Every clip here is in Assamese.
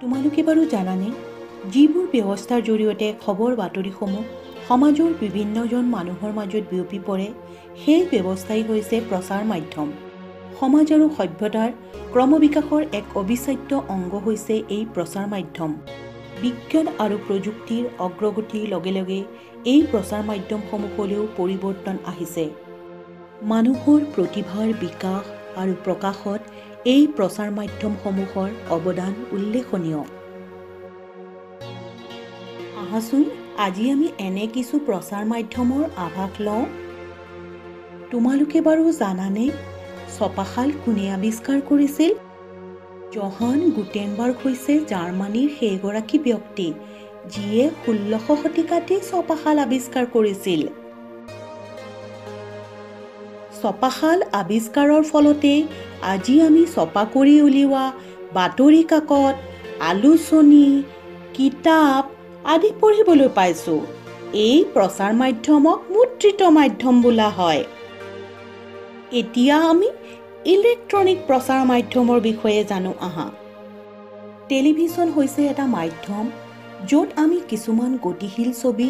তোমালোকে বাৰু জানানে যিবোৰ ব্যৱস্থাৰ জৰিয়তে খবৰ বাতৰিসমূহ সমাজৰ বিভিন্নজন মানুহৰ মাজত বিয়পি পৰে সেই ব্যৱস্থাই হৈছে প্ৰচাৰ মাধ্যম। সমাজ আৰু সভ্যতাৰ ক্ৰমবিকাশৰ এক অবিচ্ছেদ্য অংগ হৈছে এই প্ৰচাৰ মাধ্যম। বিজ্ঞান আৰু প্ৰযুক্তিৰ অগ্ৰগতিৰ লগে লগে এই প্ৰচাৰ মাধ্যমসমূহলৈও পৰিৱৰ্তন আহিছে। মানুহৰ প্ৰতিভাৰ বিকাশ আৰু প্ৰকাশত এই প্ৰচাৰ মাধ্যমসমূহৰ অৱদান উল্লেখনীয়। আহাচোন আজি আমি এনে কিছু প্ৰচাৰ মাধ্যমৰ আভাস লওঁ। তোমালোকে বাৰু জানানে ছপাশাল কোনে আৱিষ্কাৰ কৰিছিল? জহান গুটেনবাৰ্গ হৈছে জাৰ্মানীৰ সেইগৰাকী ব্যক্তি যিয়ে ষোল্লশ শতিকাতেই ছপাশাল আৱিষ্কাৰ কৰিছিল। ছপাশাল আৱিষ্কাৰৰ ফলতে আজি আমি ছপা কৰি উলিওৱা বাতৰি কাকত আলোচনী কিতাপ আদি পঢ়িবলৈ পাইছোঁ। এই প্ৰচাৰ মাধ্যমক মুদ্ৰিত মাধ্যম বোলা হয়। এতিয়া আমি ইলেক্ট্ৰনিক প্ৰচাৰ মাধ্যমৰ বিষয়ে জানো আহা। টেলিভিছন হৈছে এটা মাধ্যম য'ত আমি কিছুমান গতিশীল ছবি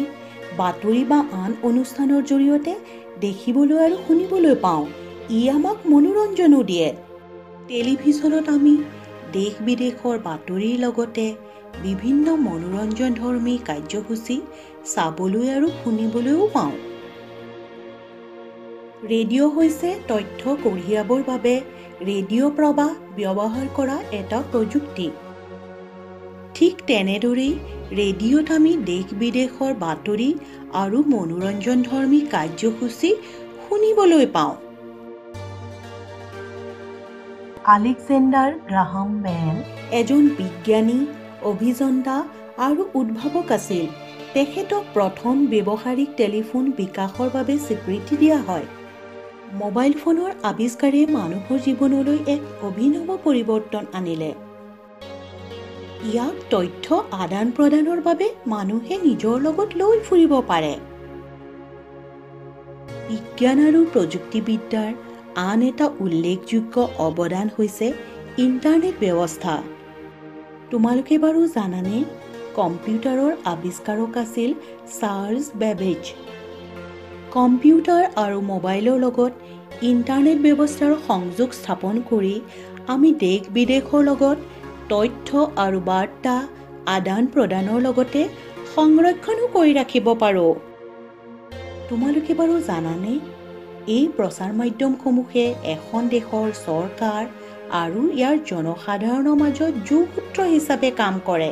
বাতৰি বা আন অনুষ্ঠানৰ জৰিয়তে দেখিবলৈ আৰু শুনিবলৈ পাওঁ। ই আমাক মনোৰঞ্জনো দিয়ে। টেলিভিছনত আমি দেশ বিদেশৰ বাতৰিৰ লগতে বিভিন্ন মনোৰঞ্জনধৰ্মী কাৰ্যসূচী চাবলৈ আৰু শুনিবলৈও পাওঁ। ৰেডিঅ' হৈছে তথ্য কঢ়িয়াবৰ বাবে ৰেডিঅ' প্ৰবাহ ব্যৱহাৰ কৰা এটা প্ৰযুক্তি। ঠিক তেনেদৰেই ৰেডিঅ'ত আমি দেশ বিদেশৰ বাতৰি আৰু মনোৰঞ্জনধৰ্মী কাৰ্যসূচী শুনিবলৈ পাওঁ। আলেকজেণ্ডাৰ গ্ৰাহাম বেল এজন বিজ্ঞানী অভিযন্তা আৰু উদ্ভাৱক আছিল। তেখেতক প্ৰথম ব্যৱহাৰিক টেলিফোন বিকাশৰ বাবে স্বীকৃতি দিয়া হয়। মোবাইল ফোনৰ আৱিষ্কাৰে মানুহৰ জীৱনলৈ এক অভিনৱ পৰিৱৰ্তন আনিলে। ইয়াক তথ্য আদান প্ৰদানৰ বাবে মানুহে নিজৰ লগত লৈ ফুৰিব পাৰে। বিজ্ঞান আৰু প্ৰযুক্তিবিদ্যাৰ আন এটা উল্লেখযোগ্য অৱদান হৈছে ইণ্টাৰনেট ব্যৱস্থা। তোমালোকে বাৰু জানানে কম্পিউটাৰৰ আৱিষ্কাৰক আছিল চাৰ্লছ বেবেজ। কম্পিউটাৰ আৰু মোবাইলৰ লগত ইণ্টাৰনেট ব্যৱস্থাৰ সংযোগ স্থাপন কৰি আমি দেশ বিদেশৰ লগত তথ্য আৰু বাৰ্তা আদান প্ৰদানৰ লগতে সংৰক্ষণো কৰি ৰাখিব পাৰোঁ। তোমালোকে বাৰু জানানে এই প্ৰচাৰ মাধ্যমসমূহে এখন দেশৰ চৰকাৰ আৰু ইয়াৰ জনসাধাৰণৰ মাজত যোগসূত্ৰ হিচাপে কাম কৰে।